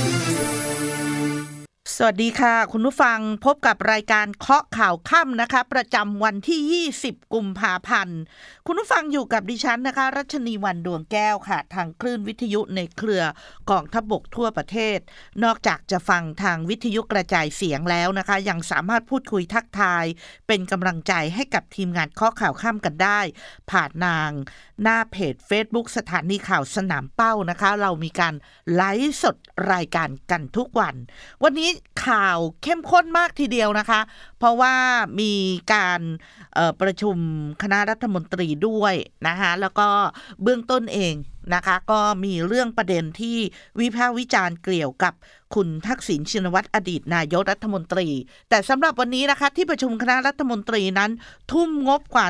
ส วัสดีค่ะ คุณผู้ฟังพบกับรายการเคาะข่าวค่ำนะคะ ประจำวันที่ 20 กุมภาพันธ์ คุณผู้ฟังอยู่กับดิฉันนะคะ รัชนีวันดวงแก้วค่ะ ทางคลื่นวิทยุในเครือกองทบกทั่วประเทศ นอกจากจะฟังทางวิทยุกระจายเสียงแล้วนะคะ ยังสามารถพูดคุยทักทาย เป็นกำลังใจให้กับทีมงานเคาะข่าวค่ำกันได้ ผ่านนาง หน้าเพจ Facebook สถานีข่าวสนามเป้านะคะ เรามีการไลฟ์สดรายการกันทุกวัน วันนี้ข่าวเข้มข้นมากทีเดียวนะคะ เพราะว่ามีการประชุมคณะรัฐมนตรีด้วยนะคะแล้วก็เบื้องต้นเองนะคะ ก็มีเรื่องประเด็นที่วิพากษ์วิจารณ์เกี่ยวกับคุณทักษิณชินวัตรอดีตนายกรัฐมนตรี แต่สำหรับวันนี้นะคะ ที่ประชุมคณะรัฐมนตรีนั้น ทุ่มงบกว่า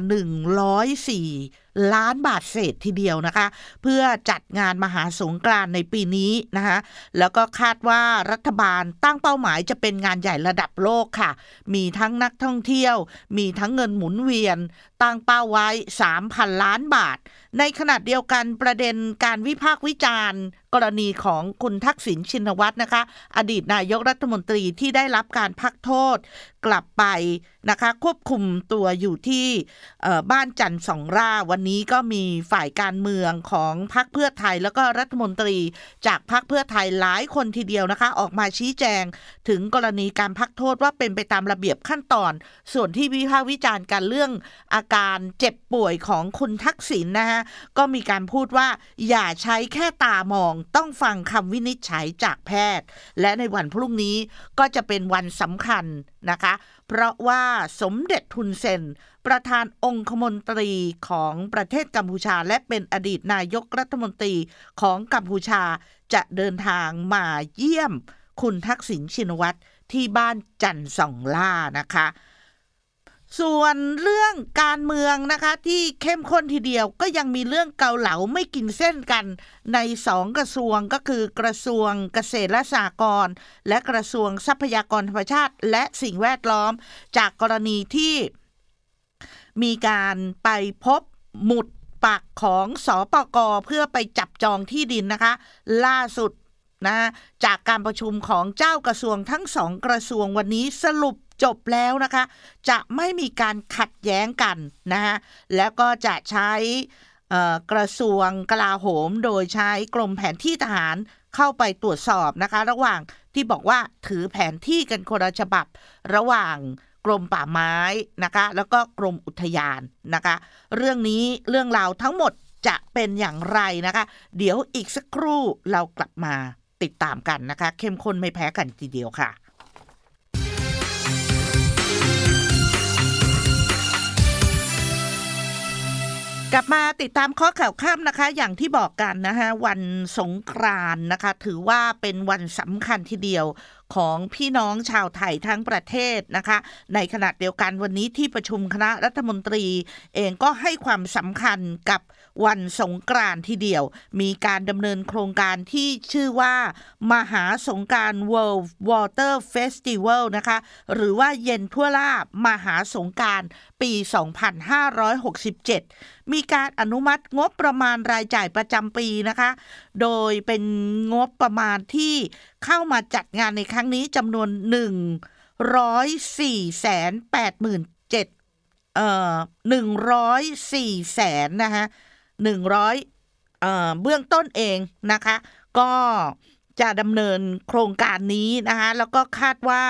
104 ล้านบาทเศษทีเดียวนะคะ เพื่อจัดงานมหาสงกรานในปีนี้นะคะแล้วก็คาดว่ารัฐบาลตั้งเป้าหมายจะเป็นงานใหญ่ระดับโลกค่ะ มีทั้งนักท่องเที่ยว มีทั้งเงินหมุนเวียน ตั้งเป้าไว้ 3,000 ล้านบาท ในขณะเดียวกันประเด็นการวิพากษ์วิจารณ์ กรณีของคุณทักษิณชินวัตรนะคะ อดีตนายกรัฐมนตรีที่ได้รับการพักโทษ กลับไปนะคะ ควบคุมตัวอยู่ที่บ้านจันทร์สองร่าวันนี้ก็มีฝ่ายการเมืองของพรรคเพื่อไทย แล้วก็รัฐมนตรีจากพรรคเพื่อไทยหลายคนทีเดียวนะคะ ออกมาชี้แจงถึงกรณีการพักโทษว่าเป็นไปตามระเบียบขั้นตอน ส่วนที่วิพากษ์วิจารณ์การเรื่องอาการเจ็บป่วยของคุณทักษิณนะฮะก็มีการพูดว่าอย่าใช้แค่ตามองต้องฟังคำวินิจฉัยจากแพทย์ และในวันพรุ่งนี้ก็จะเป็นวันสำคัญนะคะ เพราะว่าสมเด็จทุนเซน ประธานองคมนตรีของประเทศกัมพูชา และเป็นอดีตนายกรัฐมนตรีของกัมพูชาจะเดินทางมาเยี่ยม คุณทักษิณชินวัตรที่บ้านจันทร์สองล่านะคะ ส่วนเรื่องการเมืองนะคะที่เข้มข้นทีเดียวก็ยังมีเรื่องเกาเหลาไม่กินเส้นกัน ในสองกระทรวงก็คือกระทรวงเกษตรและสหกรณ์และกระทรวงทรัพยากรธรรมชาติ และสิ่งแวดล้อม จากกรณีที่มีการไปพบหมุดปักของสอปกเพื่อไปจับจองที่ดินนะคะ ล่าสุดนะจากการประชุมของเจ้ากระทรวงทั้งสองกระทรวงวันนี้สรุป จบแล้วนะคะ จะไม่มีการขัดแย้งกันนะฮะแล้วก็จะใช้กระทรวงกลาโหม โดยใช้กรมแผนที่ทหารเข้าไปตรวจสอบนะคะ ระหว่างที่บอกว่าถือแผนที่กันคนละฉบับ ระหว่างกรมป่าไม้นะคะ แล้วก็กรมอุทยานนะคะ เรื่องนี้เรื่องราวทั้งหมดจะเป็นอย่างไรนะคะ เดี๋ยวอีกสักครู่เรากลับมาติดตามกันนะคะ เข้มข้นไม่แพ้กันทีเดียวค่ะ กลับมาติดตามข้อข่าวข้ามนะคะ อย่างที่บอกกันนะคะวันสงกรานนะคะ ถือว่าเป็นวันสำคัญทีเดียวของพี่น้องชาวไทยทั้งประเทศนะคะ ในขณะเดียวกันวันนี้ที่ประชุมคณะรัฐมนตรี เองก็ให้ความสำคัญกับ วันสงกรานทีเดียว มีการดำเนินโครงการที่ชื่อว่า มหาสงกราร World Water Festival นะคะ หรือว่าเย็นทั่วล่ามหาสงกรารปี 2567 มีการอนุมัติงบประมาณรายจ่ายประจำปีนะคะ โดยเป็นงบประมาณที่เข้ามาจัดงานในครั้งนี้จำนวน 104แสน87เอ่อ104แสนนะคะ 100เอ่อเบื้องต้นเองนะคะ ก็จะดำเนินโครงการนี้นะคะ แล้วก็คาดว่า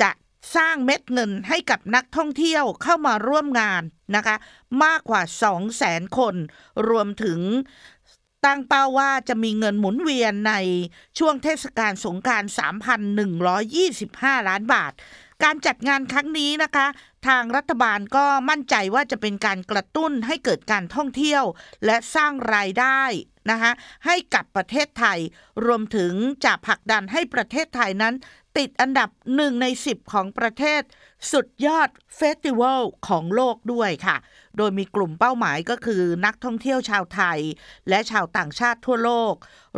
จะสร้างเม็ดเงินให้กับนักท่องเที่ยวเข้ามาร่วมงานนะคะ มากกว่า2แสนคน รวมถึงตั้งเป้าว่าจะมีเงินหมุนเวียนในช่วงเทศกาลสงกราร 3,125 ล้านบาท การจัดงานครั้งนี้นะคะ ทางรัฐบาลก็มั่นใจว่าจะเป็นการกระตุ้นให้เกิดการท่องเที่ยว และสร้างรายได้นะคะให้กับประเทศไทย รวมถึงจะผลักดันให้ประเทศไทยนั้น ติดอันดับหนึ่งใน 10 ของประเทศ สุดยอดเฟสติวัลของโลกด้วยค่ะ โดยมีกลุ่มเป้าหมายก็คือนักท่องเที่ยวชาวไทย และชาวต่างชาติทั่วโลก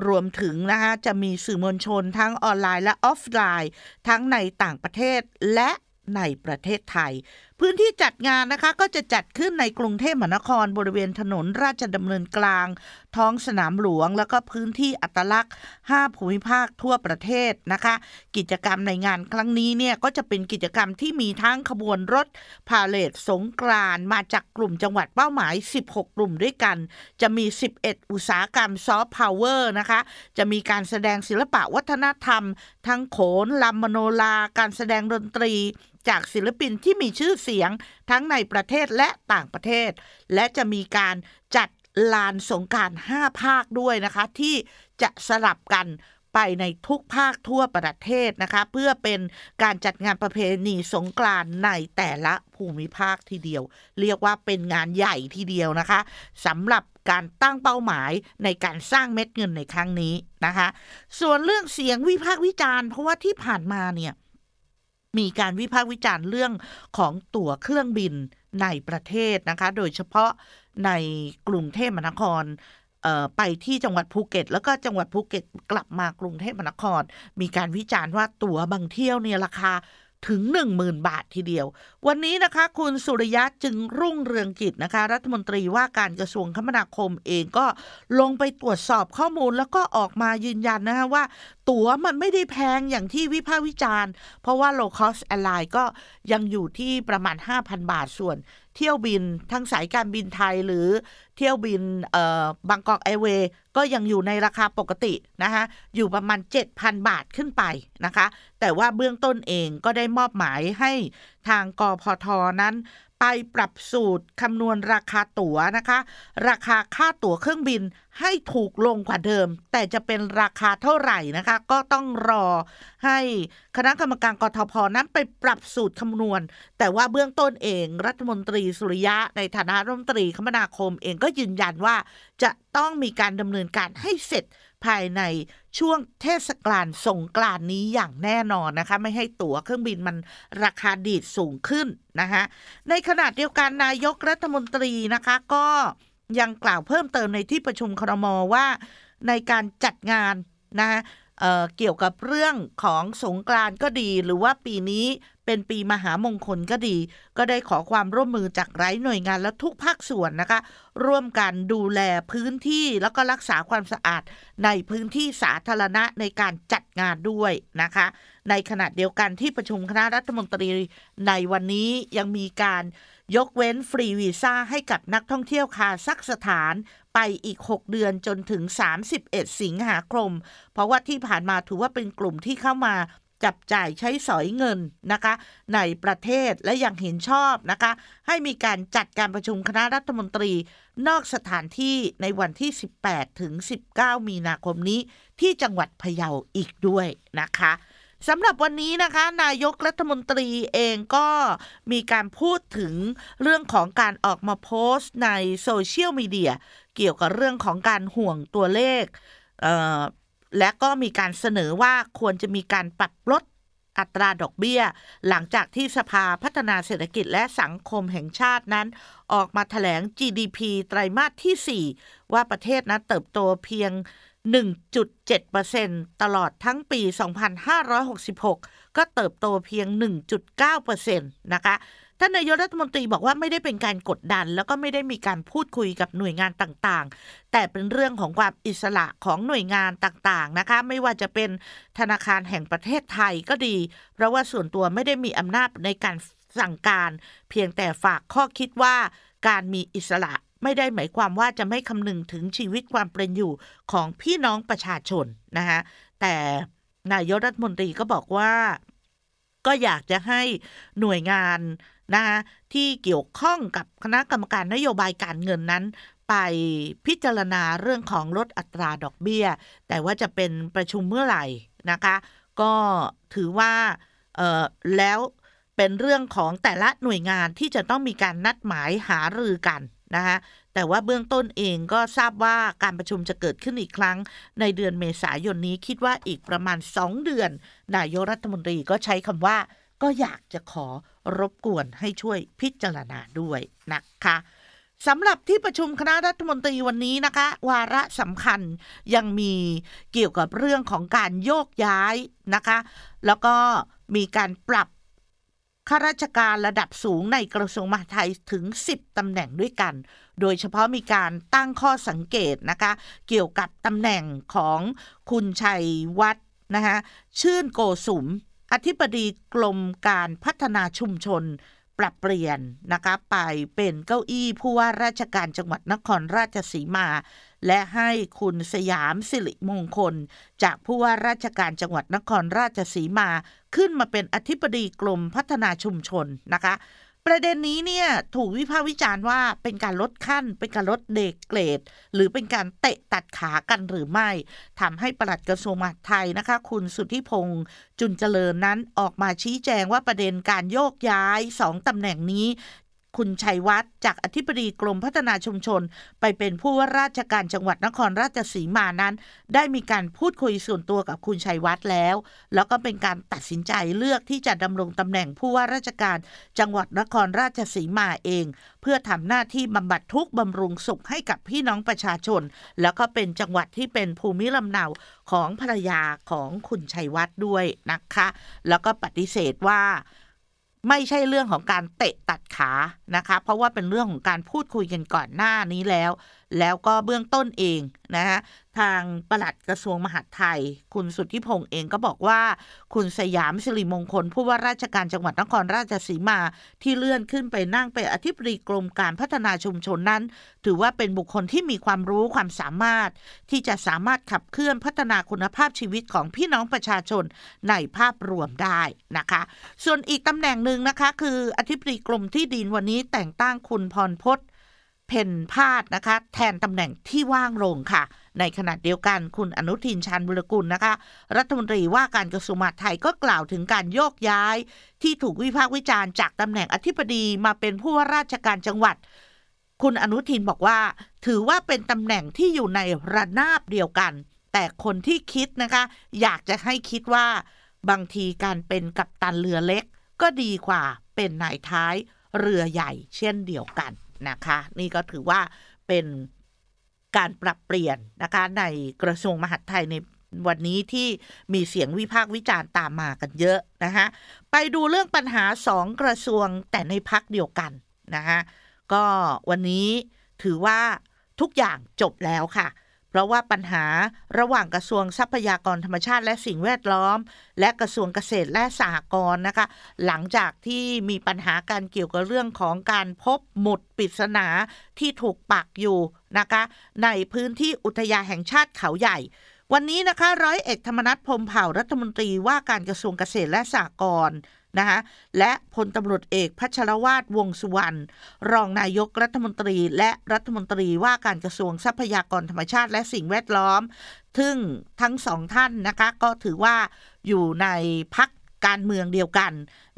รวมถึงนะคะจะมีสื่อมวลชนทั้งออนไลน์และออฟไลน์ ทั้งในต่างประเทศและ ในประเทศไทย พื้นที่จัดงานนะคะก็จะจัดขึ้นในกรุงเทพมหานครบริเวณถนนราชดำเนินกลาง ท้องสนามหลวง แล้วก็พื้นที่อัตลักษณ์ 5 ภูมิภาคทั่วประเทศนะคะ กิจกรรมในงานครั้งนี้เนี่ยก็จะเป็นกิจกรรมที่มีทั้งขบวนรถพาเหรดสงกรานต์มาจากกลุ่มจังหวัดเป้าหมาย 16 กลุ่มด้วยกัน จะมี 11 อุตสาหกรรมซอฟต์พาวเวอร์นะคะจะมีการแสดงศิลปะวัฒนธรรม ทั้งโขนรำมโนราห์การแสดงดนตรี จากศิลปินที่มีชื่อเสียงทั้งในประเทศและต่างประเทศ และจะมีการจัดลานสงกรานต์5ภาคด้วยนะคะ ที่จะสลับกันไปในทุกภาคทั่วประเทศนะคะ เพื่อเป็นการจัดงานประเพณีสงกรานต์ในแต่ละภูมิภาคทีเดียว เรียกว่าเป็นงานใหญ่ทีเดียวนะคะสำหรับการตั้งเป้าหมายในการสร้างเม็ดเงินในครั้งนี้นะคะ ส่วนเรื่องเสียงวิพากษ์วิจารณ์เพราะว่าที่ผ่านมาเนี่ย มีการวิพากษ์วิจารณ์เรื่องของตั๋วเครื่องบินในประเทศนะคะ โดยเฉพาะในกรุงเทพมหานครไปที่จังหวัดภูเก็ต แล้วก็จังหวัดภูเก็ตกลับมากรุงเทพมหานคร มีการวิจารณ์ว่าตั๋วบางเที่ยวเนี่ยราคา ถึง 10,000 บาททีเดียว วันนี้นะคะ คุณสุริยะจึงรุ่งเรืองกิจนะคะ รัฐมนตรีว่าการกระทรวงคมนาคมเองก็ลงไปตรวจสอบข้อมูลแล้วก็ออกมายืนยันนะคะว่า ตั๋วมันไม่ได้แพงอย่างที่วิพากษ์วิจารณ์ เพราะว่า low cost airline ก็ยังอยู่ที่ประมาณ 5,000 บาทส่วน เที่ยวบินทั้งสายการบินไทยหรือเที่ยวบินบางกอกไอเวย์ก็ยังอยู่ในราคาปกตินะคะอยู่ประมาณ 7,000 บาทขึ้นไปนะคะ แต่ว่าเบื้องต้นเองก็ได้มอบหมายให้ทางกพทนั้น ไปปรับสูตรคำนวณราคาตั๋วนะคะ ราคาค่าตั๋วเครื่องบินให้ถูกลงกว่าเดิม แต่จะเป็นราคาเท่าไหร่นะคะ ก็ต้องรอให้คณะกรรมการกทพนั้นไปปรับสูตรคำนวณ แต่ว่าเบื้องต้นเองรัฐมนตรีสุริยะในฐานะรัฐมนตรีคมนาคมเองก็ยืนยันว่าจะต้องมีการดำเนินการให้เสร็จ ภายในช่วงเทศกาลสงกรานนี้อย่างแน่นอนนะคะ ไม่ให้ตั๋วเครื่องบินมันราคาดีดสูงขึ้นนะคะในขณะเดียวกันนายกรัฐมนตรีนะคะก็ยังกล่าวเพิ่มเติมในที่ประชุมครมว่าในการจัดงานนะเเกี่ยวกับเรื่องของสงกรานก็ดี หรือว่าปีนี้ เป็นปีมหามงคลก็ดี ก็ได้ขอความร่วมมือจากไร้หน่วยงานและทุกภาคส่วนนะคะ ร่วมกันดูแลพื้นที่แล้วก็รักษาความสะอาดในพื้นที่สาธารณะในการจัดงานด้วยนะคะ ในขณะเดียวกันที่ประชุมคณะรัฐมนตรีในวันนี้ยังมีการยกเว้นฟรีวีซ่าให้กับนักท่องเที่ยวคาซักสถานไปอีก 6 เดือนจนถึง 31 สิงหาคม เพราะว่าที่ผ่านมาถือว่าเป็นกลุ่มที่เข้ามา จับจ่ายใช้สอยเงินนะคะ ในประเทศและยังเห็นชอบนะคะ ให้มีการจัดการประชุมคณะรัฐมนตรี นอกสถานที่ในวันที่ 18 ถึง 19 มีนาคมนี้ ที่จังหวัดพะเยาอีกด้วยนะคะสำหรับวันนี้นะคะ นายกรัฐมนตรีเองก็มีการพูดถึงเรื่องของการออกมาโพสต์ในโซเชียลมีเดียเกี่ยวกับเรื่องของการห่วงตัวเลข และก็มีการเสนอว่าควรจะมีการปรับลดอัตราดอกเบี้ย หลังจากที่สภาพัฒนาเศรษฐกิจและสังคมแห่งชาตินั้น ออกมาถแถลง GDP ไตรมาสที่ 4 ว่าประเทศนั้นเติบโตเพียง 1.7%ตลอดทั้งปี 2566 ก็เติบโตเพียง 1.9%นะคะ ท่านนายกรัฐมนตรีบอกว่าไม่ได้เป็นการกดดัน แล้วก็ไม่ได้มีการพูดคุยกับหน่วยงานต่างๆ แต่เป็นเรื่องของความอิสระของหน่วยงานต่างๆนะคะ ไม่ว่าจะเป็นธนาคารแห่งประเทศไทยก็ดี เพราะว่าส่วนตัวไม่ได้มีอำนาจในการสั่งการ เพียงแต่ฝากข้อคิดว่าการมีอิสระไม่ได้หมายความว่าจะไม่คำนึงถึงชีวิตความเป็นอยู่ของพี่น้องประชาชนนะคะแต่นายกรัฐมนตรีก็บอกว่า ก็อยากจะให้หน่วยงาน นะคะที่เกี่ยวข้องกับคณะกรรมการนโยบายการเงินนั้น ไปพิจารณาเรื่องของลดอัตราดอกเบี้ย แต่ว่าจะเป็นประชุมเมื่อไหร่นะคะ ก็ถือว่าเออแล้วเป็นเรื่องของแต่ละหน่วยงานที่จะต้องมีการนัดหมายหารือกันนะคะแต่ว่าเบื้องต้นเองก็ทราบว่าการประชุมจะเกิดขึ้นอีกครั้ง ในเดือนเมษายนนี้คิดว่าอีกประมาณ 2 เดือน นายกรัฐมนตรีก็ใช้คำว่า ก็อยากจะขอรบกวนให้ช่วยพิจารณาด้วยนะคะสำหรับที่ประชุมคณะรัฐมนตรีวันนี้นะคะ วาระสำคัญยังมีเกี่ยวกับเรื่องของการโยกย้ายนะคะ แล้วก็มีการปรับข้าราชการระดับสูงในกระทรวงมหาดไทยถึง 10ตำแหน่งด้วยกัน โดยเฉพาะมีการตั้งข้อสังเกตนะคะ เกี่ยวกับตำแหน่งของคุณชัยวัฒน์นะคะชื่นโกสุม อธิบดีกรมการพัฒนาชุมชนปรับเปลี่ยนนะคะไปเป็นเก้าอี้ผู้ว่าราชการจังหวัดนครราชสีมา และให้คุณสยามสิริมงคล จากผู้ว่าราชการจังหวัดนครราชสีมา ขึ้นมาเป็นอธิบดีกรมพัฒนาชุมชนนะคะ ประเด็นนี้เนี่ยถูกวิพากษ์วิจารณ์ว่าเป็นการลดขั้น เป็นการลดเด็กเกรด หรือเป็นการเตะตัดขากันหรือไม่ทำให้ปลัดกระทรวงมหาดไทยนะคะ คุณสุทธิพงศ์จุนเจริญนั้นออกมาชี้แจงว่าประเด็นการโยกย้ายสองตำแหน่งนี้ คุณชัยวัฒน์จากอธิบดีกรมพัฒนาชุมชน ไปเป็นผู้ว่าราชการจังหวัดนครราชสีมานั้น ได้มีการพูดคุยส่วนตัวกับคุณชัยวัฒน์แล้ว แล้วก็เป็นการตัดสินใจเลือกที่จะดำรงตำแหน่งผู้ว่าราชการจังหวัดนครราชสีมาเอง เพื่อทำหน้าที่บำบัดทุกบำรุงสุขให้กับพี่น้องประชาชน แล้วก็เป็นจังหวัดที่เป็นภูมิลำเนาของภรรยาของคุณชัยวัฒน์ด้วยนะคะ แล้วก็ปฏิเสธว่า ไม่ใช่เรื่องของการเตะตัดขานะคะ เพราะว่าเป็นเรื่องของการพูดคุยกันก่อนหน้านี้แล้ว แล้วก็เบื้องต้นเองนะคะทางปลัดกระทรวงมหาดไทย คุณสุทธิพงษ์เองก็บอกว่า คุณสยามสิริมงคล ผู้ว่าราชการจังหวัดนครราชสีมาที่เลื่อนขึ้นไปนั่งเป็นอธิบดีกรมการพัฒนาชุมชนนั้น ถือว่าเป็นบุคคลที่มีความรู้ความสามารถ ที่จะสามารถขับเคลื่อนพัฒนาคุณภาพชีวิตของพี่น้องประชาชนในภาพรวมได้นะคะ ส่วนอีกตำแหน่งหนึ่งนะคะ คืออธิบดีกรมที่ดินวันนี้แต่งตั้งคุณพรพศ เพนพาดนะคะ แทนตำแหน่งที่ว่างลงค่ะ ในขณะเดียวกันคุณอนุทินชาญบุรกุลนะคะ รัฐมนตรีว่าการกระทรวงมหาดไทยก็กล่าวถึงการโยกย้าย ที่ถูกวิพากษ์วิจารณ์จากตำแหน่งอธิบดีมาเป็นผู้ว่าราชการจังหวัด คุณอนุทินบอกว่า ถือว่าเป็นตำแหน่งที่อยู่ในระนาบเดียวกัน แต่คนที่คิดนะคะ อยากจะให้คิดว่า บางทีการเป็นกัปตันเรือเล็ก ก็ดีกว่าเป็นนายท้ายเรือใหญ่ เช่นเดียวกัน นะคะ นี่ก็ถือว่าเป็นการปรับเปลี่ยนนะคะ ในกระทรวงมหาดไทยในวันนี้ที่มีเสียงวิพากษ์วิจารณ์ตามมากันเยอะนะคะไปดูเรื่องปัญหาสองกระทรวงแต่ในพักเดียวกันนะคะก็วันนี้ถือว่าทุกอย่างจบแล้วค่ะ เพราะว่าปัญหาระหว่างกระทรวงทรัพยากรธรรมชาติและสิ่งแวดล้อม และกระทรวงเกษตรและสหกรณ์นะคะ หลังจากที่มีปัญหาการเกี่ยวกับเรื่องของการพบหมุดปริศนาที่ถูกปักอยู่นะคะ ในพื้นที่อุทยานแห่งชาติเขาใหญ่วันนี้นะคะร้อยเอกธรรมนัฐพรมเผ่ารัฐมนตรีว่าการกระทรวงเกษตรและสหกรณ์ นะคะและพลตำรวจเอกพัชรวาทวงสุวรรณรองนายกรัฐมนตรี และรัฐมนตรีว่าการกระทรวงทรัพยากรธรรมชาติและสิ่งแวดล้อม ซึ่งทั้งสองท่านนะคะก็ถือว่าอยู่ในพักการเมืองเดียวกัน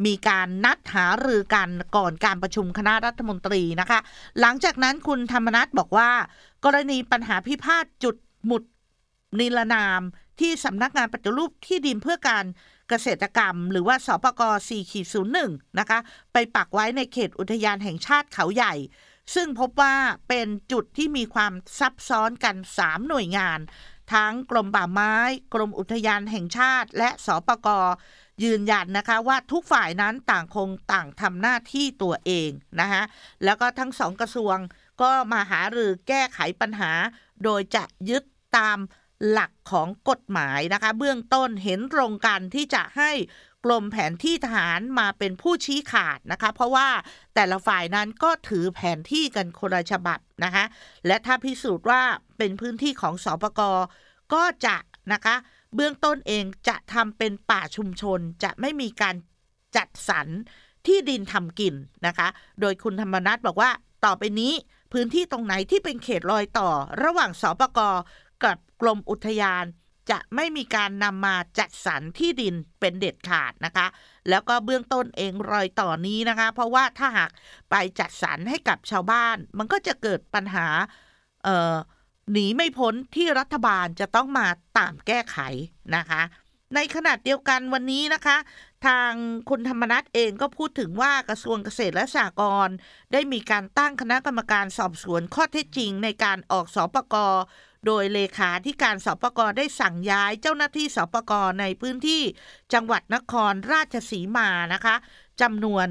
มีการนัดหารือกันก่อนการประชุมคณะรัฐมนตรีนะคะ หลังจากนั้นคุณธรรมนัฐบอกว่า กรณีปัญหาพิพาทจุดหมุดนิรนามที่สำนักงานปฏิรูปที่ดินเพื่อการ เกษตรกรรม หรือว่าสปก4.01 นะคะ ไปปักไว้ในเขตอุทยานแห่งชาติเขาใหญ่ ซึ่งพบว่าเป็นจุดที่มีความซับซ้อนกัน 3 หน่วยงาน ทั้งกรมป่าไม้ กรมอุทยานแห่งชาติ และสปกยืนยันนะคะว่าทุกฝ่ายนั้นต่างคงต่างทำหน้าที่ตัวเองนะคะแล้วก็ทั้งสองกระทรวงก็มาหารือแก้ไขปัญหา โดยจะยึดตาม หลักของกฎหมายนะคะ เบื้องต้นเห็นตรงกันที่จะให้กรมแผนที่ทหารมาเป็นผู้ชี้ขาดนะคะ เพราะว่าแต่ละฝ่ายนั้นก็ถือแผนที่กันคนละฉบับนะคะและถ้าพิสูจน์ว่าเป็นพื้นที่ของสอปกก็จะนะคะเบื้องต้นเองจะทำเป็นป่าชุมชนจะไม่มีการจัดสรรที่ดินทำกินนะคะ โดยคุณธรรมนัฐบอกว่าต่อไปนี้พื้นที่ตรงไหนที่เป็นเขตรอยต่อ ระหว่างสปก กรมอุทยานจะไม่มีการนำมาจัดสรรที่ดินเป็นเด็ดขาดนะคะ แล้วก็เบื้องต้นเองรอยต่อนี้นะคะ เพราะว่าถ้าหากไปจัดสรรให้กับชาวบ้าน มันก็จะเกิดปัญหาเอ่อหนีไม่พ้นที่รัฐบาลจะต้องมาตามแก้ไขนะคะ ในขณะเดียวกันวันนี้นะคะ ทางคุณธรรมนัฐเองก็พูดถึงว่ากระทรวงเกษตรและสหกรณ์ได้มีการตั้งคณะกรรมการสอบสวนข้อเท็จจริงในการออกสอปก โดยเลขาที่การสปกรได้สั่งย้ายเจ้าหน้าที่สปกรในพื้นที่จังหวัดนครราชสีมานะคะจำนวน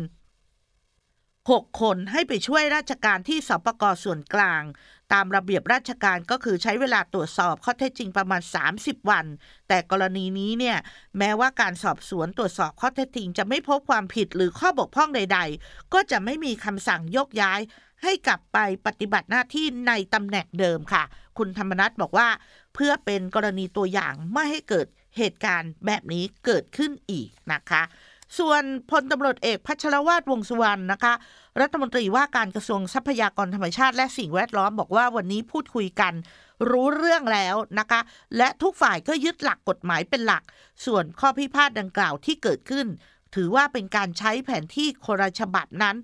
6 คนให้ไปช่วยราชการที่สปกรส่วนกลาง ตามระเบียบราชการก็คือใช้เวลาตรวจสอบข้อเท็จจริงประมาณ 30 วัน แต่กรณีนี้เนี่ยแม้ว่าการสอบสวนตรวจสอบข้อเท็จจริง จะไม่พบความผิดหรือข้อบกพร่องใด ๆ ก็จะไม่มีคำสั่งยกย้าย ให้กลับไปปฏิบัติหน้าที่ในตำแหน่งเดิมค่ะ คุณธรรมนัฐบอกว่า เพื่อเป็นกรณีตัวอย่างไม่ให้เกิดเหตุการณ์แบบนี้เกิดขึ้นอีกนะคะ ส่วนพลตำรวจเอกพัชรวาทวงสุวรรณนะคะ รัฐมนตรีว่าการกระทรวงทรัพยากรธรรมชาติและสิ่งแวดล้อมบอกว่าวันนี้พูดคุยกันรู้เรื่องแล้วนะคะ และทุกฝ่ายก็ยึดหลักกฎหมายเป็นหลัก ส่วนข้อพิพาทดังกล่าวที่เกิดขึ้น ถือว่าเป็นการใช้แผนที่โคราฉบับนั้น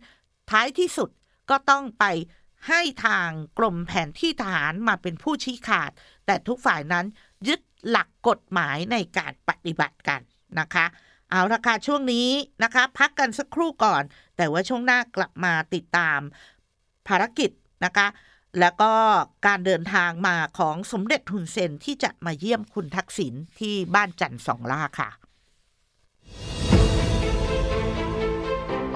ท้ายที่สุด ก็ต้องไปให้ทางกรมแผนที่ทหารมาเป็นผู้ชี้ขาด แต่ทุกฝ่ายนั้นยึดหลักกฎหมายในการปฏิบัติกันนะคะ เอาราคาช่วงนี้นะคะ พักกันสักครู่ก่อน แต่ว่าช่วงหน้ากลับมาติดตามภารกิจนะคะ แล้วก็การเดินทางมาของสมเด็จทุนเซนที่จะมาเยี่ยมคุณทักษิณที่บ้านจันทร์สองล่าค่ะ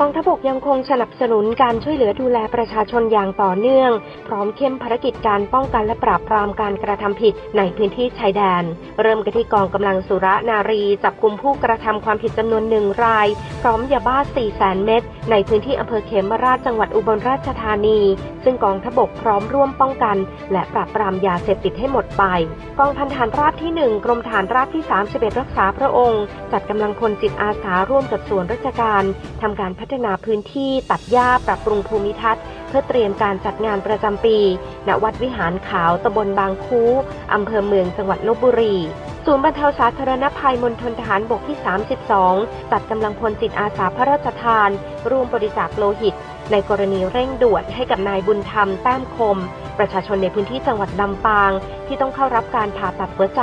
กองทัพบกยังคงสนับสนุนการช่วยเหลือดูแลประชาชนอย่างต่อเนื่อง พร้อมเข้มภารกิจการป้องกันและปราบปรามการกระทำผิดในพื้นที่ชายแดน เริ่มกันที่กองกำลังสุรนารี จับกลุ่มผู้กระทำความผิดจำนวนหนึ่งราย พร้อมยาบ้า4แสนเม็ดในพื้นที่อำเภอเขมราชจังหวัดอุบลราชธานี ซึ่งกองทัพบกพร้อมร่วมป้องกัน และปราบปรามยาเสพติดให้หมดไป กองพันฐานราบที่ 1 กรมฐานราบที่ 31 รักษาพระองค์ จัดกำลังพลจิตอาสาร่วมกับส่วนราชการทำการพัฒนาพื้นที่ตัดหญ้าปรับปรุงภูมิทัศน์ เพื่อเตรียมการจัดงานประจำปี ณ วัดวิหารขาวตำบลบางคูอำเภอเมืองจังหวัดลบบุรีศูนย์บรรเทาสาธารณภัยมณฑลทหารบกที่ 32ตัดกำลังพลจิตอาสาพระราชทาน ร่วมบริจาคโลหิต ในกรณีเร่งด่วนให้กับนายบุญธรรมแต้มคม ประชาชนในพื้นที่จังหวัดลำปาง ที่ต้องเข้ารับการผ่าตัดหัวใจ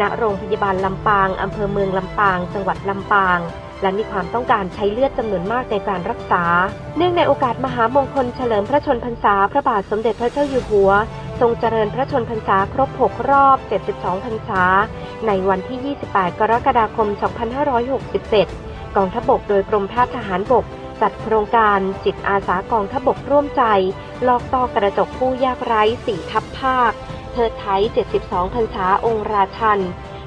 ณ โรงพยาบาลลำปางอำเภอเมืองลำปาง จังหวัดลำปาง และมีความต้องการใช้เลือดจำนวนมากในการรักษา เนื่องในโอกาสมหามงคลเฉลิมพระชนพรรษาพระบาทสมเด็จพระเจ้าอยู่หัว ทรงเจริญพระชนพรรษาครบ 6 รอบ 72 พรรษา ในวันที่ 28 กรกฎาคม 2567 กองทพบกโดยกรมแพทย์ทหารบก จัดโครงการจิตอาสากองทพบกร่วมใจ ลอกต้อกระจกผู้ยากไร้สี่ทับภาคเทิดไทย 72 พรรษาองค์ราชัน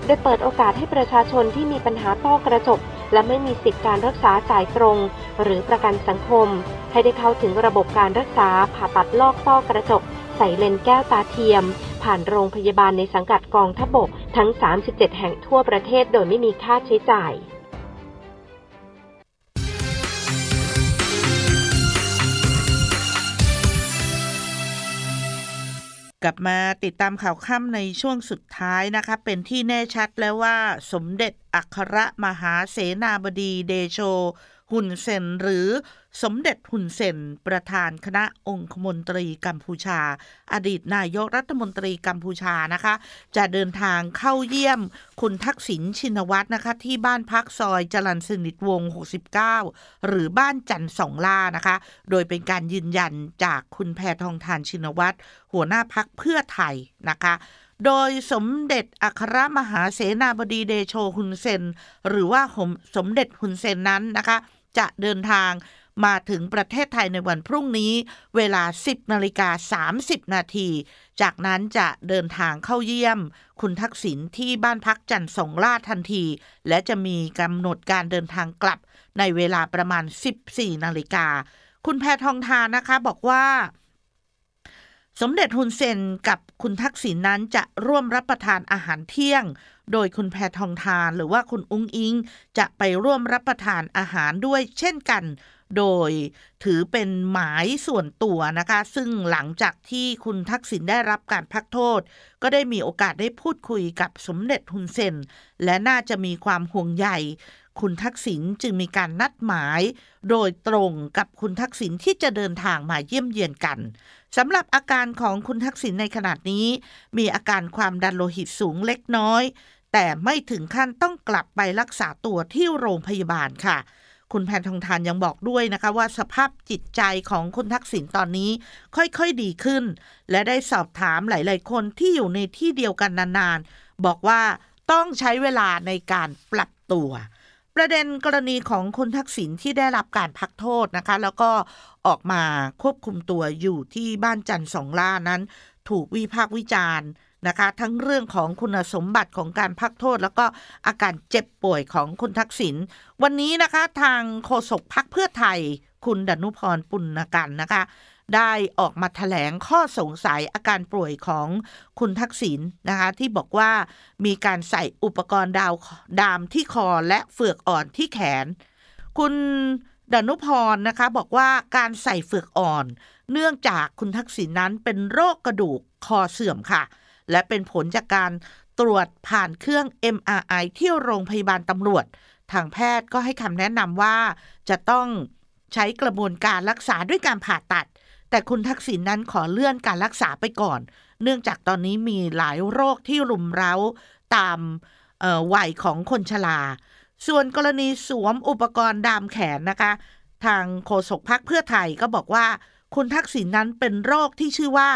โดยเปิดโอกาสให้ประชาชนที่มีปัญหาต้อกระจก และไม่มีสิทธิการรักษาจ่ายตรง หรือประกันสังคม ให้ได้เข้าถึงระบบการรักษาผ่าตัดลอกต้อกระจก ใส่เลนแก้วตาเทียม ผ่านโรงพยาบาลในสังกัดกองทบกทั้ง 37 แห่งทั่วประเทศโดยไม่มีค่าใช้จ่าย กลับมาติดตามข่าวค่ำในช่วงสุดท้ายนะคะ เป็นที่แน่ชัดแล้วว่าสมเด็จอัครมหาเสนาบดีเดโช หุ่นเซนหรือสมเด็จหุ่นเซนประธานคณะองคมนตรีกัมพูชา อดีตนายกรัฐมนตรีกัมพูชานะคะ จะเดินทางเข้าเยี่ยมคุณทักษิณชินวัตรนะคะ ที่บ้านพักซอยจรันสนิทวง 69 หรือบ้านจันสองล่านะคะ โดยเป็นการยืนยันจากคุณแพทองทานชินวัตรหัวหน้าพักเพื่อไทยนะคะโดยสมเด็จอัครมหาเสนาบดีเดโชฮุนเซน หรือว่าสมเด็จฮุนเซนนั้นนะคะ จะเดินทางมาถึงประเทศไทยในวันพรุ่งนี้ เวลา 10นาฬิกา30 นาที จากนั้นจะเดินทางเข้าเยี่ยม คุณทักษิณที่บ้านพักจันทร์สงลาทันที และจะมีกำหนดการเดินทางกลับในเวลาประมาณ 14 นาฬิกา คุณแพทองทานนะคะบอกว่า สมเด็จฮุนเซนกับคุณทักษิณนั้นจะร่วมรับประทานอาหารเที่ยง โดยคุณแพทองทานหรือว่าคุณอุ้งอิง จะไปร่วมรับประทานอาหารด้วยเช่นกัน โดยถือเป็นหมายส่วนตัวนะคะ ซึ่งหลังจากที่คุณทักษิณได้รับการพักโทษ ก็ได้มีโอกาสได้พูดคุยกับสมเด็จฮุนเซน และน่าจะมีความห่วงใย คุณทักษิณจึงมีการนัดหมาย โดยตรงกับคุณทักษิณที่จะเดินทางมาเยี่ยมเยียนกันสำหรับอาการของคุณทักษิณในขณะนี้ มีอาการความดันโลหิตสูงเล็กน้อย แต่ไม่ถึงขั้นต้องกลับไปรักษาตัวที่โรงพยาบาลค่ะ คุณแพนทองทานยังบอกด้วยนะคะว่าสภาพจิตใจของคุณทักษิณตอนนี้ค่อยๆดีขึ้น และได้สอบถามหลายๆคนที่อยู่ในที่เดียวกันนานๆบอกว่าต้องใช้เวลาในการปรับตัว ประเด็นกรณีของคุณทักษิณที่ได้รับการพักโทษนะคะ แล้วก็ออกมาควบคุมตัวอยู่ที่บ้านจันทร์สองล่านั้น ถูกวิพากษ์วิจารณ์นะคะ ทั้งเรื่องของคุณสมบัติของการพักโทษ แล้วก็อาการเจ็บป่วยของคุณทักษิณวันนี้นะคะ ทางโฆษกพักเพื่อไทย คุณดนุพรปุณกันนะคะ ได้ออกมาถแถลงข้อสงสัยอาการป่วยของคุณทักษิณนะคะที่บอกว่ามีการใส่อุปกรณ์ดาวดามที่คอและเฟือกอ่อนที่แขน คุณดนุพรนะคะบอกว่าการใส่เฟือกอ่อน เนื่องจากคุณทักษิณนั้นเป็นโรคกระดูกคอเสื่อมค่ะ และเป็นผลจากการตรวจผ่านเครื่อง MRI ที่โรงพยาบาลตำรวจ ทางแพทย์ก็ให้คำแนะนำว่าจะต้องใช้กระบวนการรักษาด้วยการผ่าตัด แต่คุณทักษิณนนั้นขอเลื่อนการรักษาไปก่อน เนื่องจากตอนนี้มีหลายโรคที่รุมเร้าตามวัยของคนชรา ส่วนกรณีสวมอุปกรณ์ดามแขนนะคะ ทางโฆษกพักเพื่อไทยก็บอกว่า คุณทักษิณนนั้นเป็นโรคที่ชื่อว่า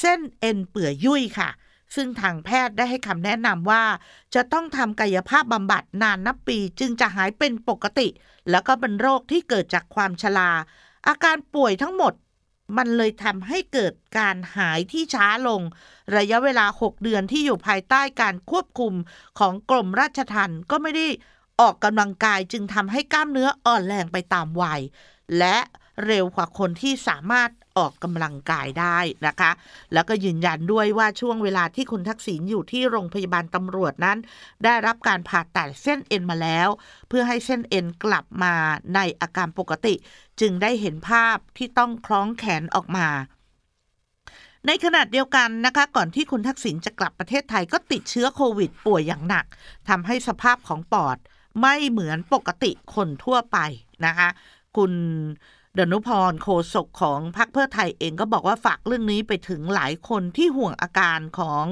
เส้นเอ็นเปื่อยยุ่ยค่ะ ซึ่งทางแพทย์ได้ให้คำแนะนำว่า จะต้องทำกายภาพบำบัดนานนับปีจึงจะหายเป็นปกติ แล้วก็เป็นโรคที่เกิดจากความชราอาการป่วยทั้งหมด มันเลยทำให้เกิดการหายที่ช้าลง ระยะเวลา 6 เดือนที่อยู่ภายใต้การควบคุมของกรมราชทัณฑ์ก็ไม่ได้ออกกำลังกายจึงทำให้กล้ามเนื้ออ่อนแรงไปตามวัย และ เร็วกว่าคนที่สามารถออกกำลังกายได้นะคะ แล้วก็ยืนยันด้วยว่าช่วงเวลาที่คุณทักษิณอยู่ที่โรงพยาบาลตำรวจนั้น ได้รับการผ่าตัดเส้นเอ็นมาแล้ว เพื่อให้เส้นเอ็นกลับมาในอาการปกติ จึงได้เห็นภาพที่ต้องคล้องแขนออกมาในขณะเดียวกันนะคะ ก่อนที่คุณทักษิณจะกลับประเทศไทยก็ติดเชื้อโควิดป่วยอย่างหนักทำให้สภาพของปอดไม่เหมือนปกติคนทั่วไปนะคะ คุณ ดนุพรโคศกของพรรคเพื่อไทยเองก็บอกว่าฝากเรื่องนี้ไปถึงหลายคนที่ห่วงอาการของ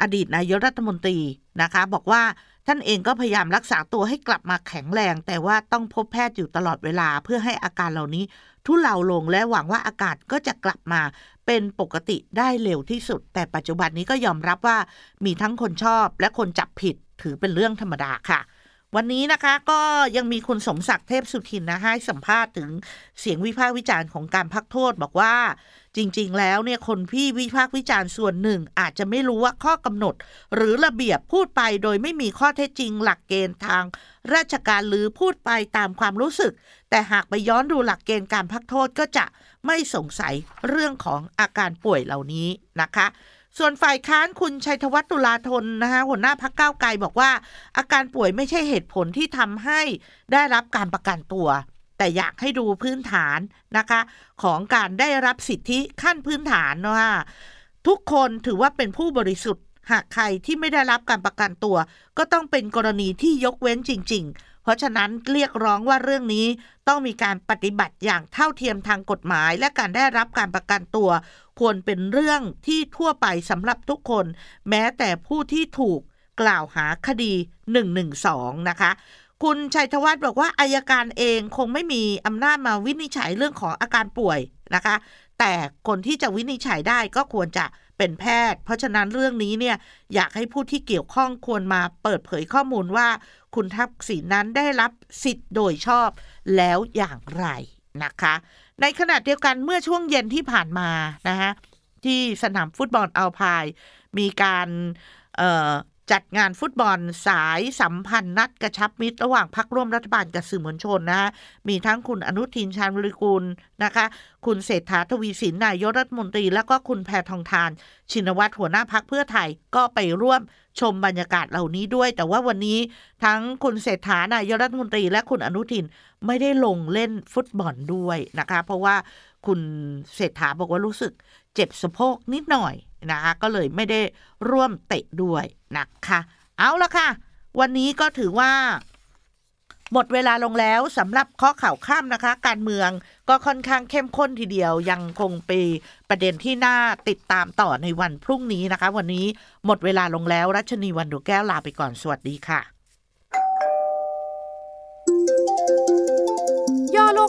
อดีตนายกรัฐมนตรีนะคะ บอกว่าท่านเองก็พยายามรักษาตัวให้กลับมาแข็งแรง แต่ว่าต้องพบแพทย์อยู่ตลอดเวลาเพื่อให้อาการเหล่านี้ ทุเลาลงและหวังว่าอากาศก็จะกลับมาเป็นปกติได้เร็วที่สุด แต่ปัจจุบันนี้ก็ยอมรับว่ามีทั้งคนชอบและคนจับผิดถือเป็นเรื่องธรรมดาค่ะ วันนี้นะคะก็ยังมีคุณสมศักดิ์เทพสุทินนะให้สัมภาษณ์ถึงเสียงวิพากษ์วิจารณ์ของการพักโทษบอกว่าจริง ๆ แล้วเนี่ยคนพี่วิพากษ์วิจารณ์ส่วนหนึ่ง อาจจะไม่รู้ว่าข้อกำหนด หรือระเบียบพูดไปโดยไม่มีข้อเท็จจริง หลักเกณฑ์ทาง ราชการหรือพูดไปตามความรู้สึก แต่หากไปย้อนดูหลักเกณฑ์การพักโทษก็จะไม่สงสัยเรื่องของอาการป่วยเหล่านี้นะคะ ส่วนฝ่ายค้านคุณชัยธวัฒน์ตุลาธนนะคะหัวหน้าพักเก้าไกลบอกว่า อาการป่วยไม่ใช่เหตุผลที่ทำให้ได้รับการประกันตัว แต่อยากให้ดูพื้นฐานนะคะ ของการได้รับสิทธิขั้นพื้นฐานว่าทุกคนถือว่าเป็นผู้บริสุทธิ์ หากใครที่ไม่ได้รับการประกันตัว ก็ต้องเป็นกรณีที่ยกเว้นจริง ๆ เพราะฉะนั้นเรียกร้องว่าเรื่องนี้ต้องมีการปฏิบัติอย่างเท่าเทียมทางกฎหมาย และการได้รับการประกันตัว ควรเป็นเรื่องที่ทั่วไปสำหรับทุกคน แม้แต่ผู้ที่ถูกกล่าวหาคดี 112 นะคะ คุณชัยธวัฒน์บอกว่าอายการเองคงไม่มีอำนาจมาวินิจฉัยเรื่องของอาการป่วยนะคะ แต่คนที่จะวินิจฉัยได้ก็ควรจะ เป็นแพทย์ เพราะฉะนั้นเรื่องนี้เนี่ยอยากให้ผู้ที่เกี่ยวข้องควรมาเปิดเผยข้อมูลว่า คุณทักษิณนั้นได้รับสิทธิ์โดยชอบแล้วอย่างไรนะคะ ในขณะเดียวกันเมื่อช่วงเย็นที่ผ่านมานะคะที่สนามฟุตบอลอัลพายมีการ จัดงานฟุตบอลสายสัมพันธ์นัดกระชับมิตรระหว่างพักร่วมรัฐบาลกับสื่อมวลชนนะมีทั้งคุณอนุทินชาญวิริกุลนะคะ คุณเศรษฐาทวีสินนายกรัฐมนตรี แล้วก็คุณแพทองทาน ชินวัตรหัวหน้าพักเพื่อไทยก็ไปร่วมชมบรรยากาศเหล่านี้ด้วย แต่ว่าวันนี้ทั้งคุณเศรษฐานายกรัฐมนตรี และคุณอนุทินไม่ได้ลงเล่นฟุตบอลด้วยนะคะ เพราะว่าคุณเศรษฐาบอกว่ารู้สึก เจ็บสะโพกนิดหน่อยนะคะ ก็เลยไม่ได้ร่วมเตะด้วยนะคะ เอาละค่ะ วันนี้ก็ถือว่า หมดเวลาลงแล้วสำหรับข้อข่าวข้ามนะคะ การเมืองก็ค่อนข้างเข้มข้นทีเดียวยังคงเป็นประเด็นที่น่าติดตามต่อในวันพรุ่งนี้นะคะ วันนี้หมดเวลาลงแล้วรัชนีวันดูแก้วลาไปก่อนสวัสดีค่ะ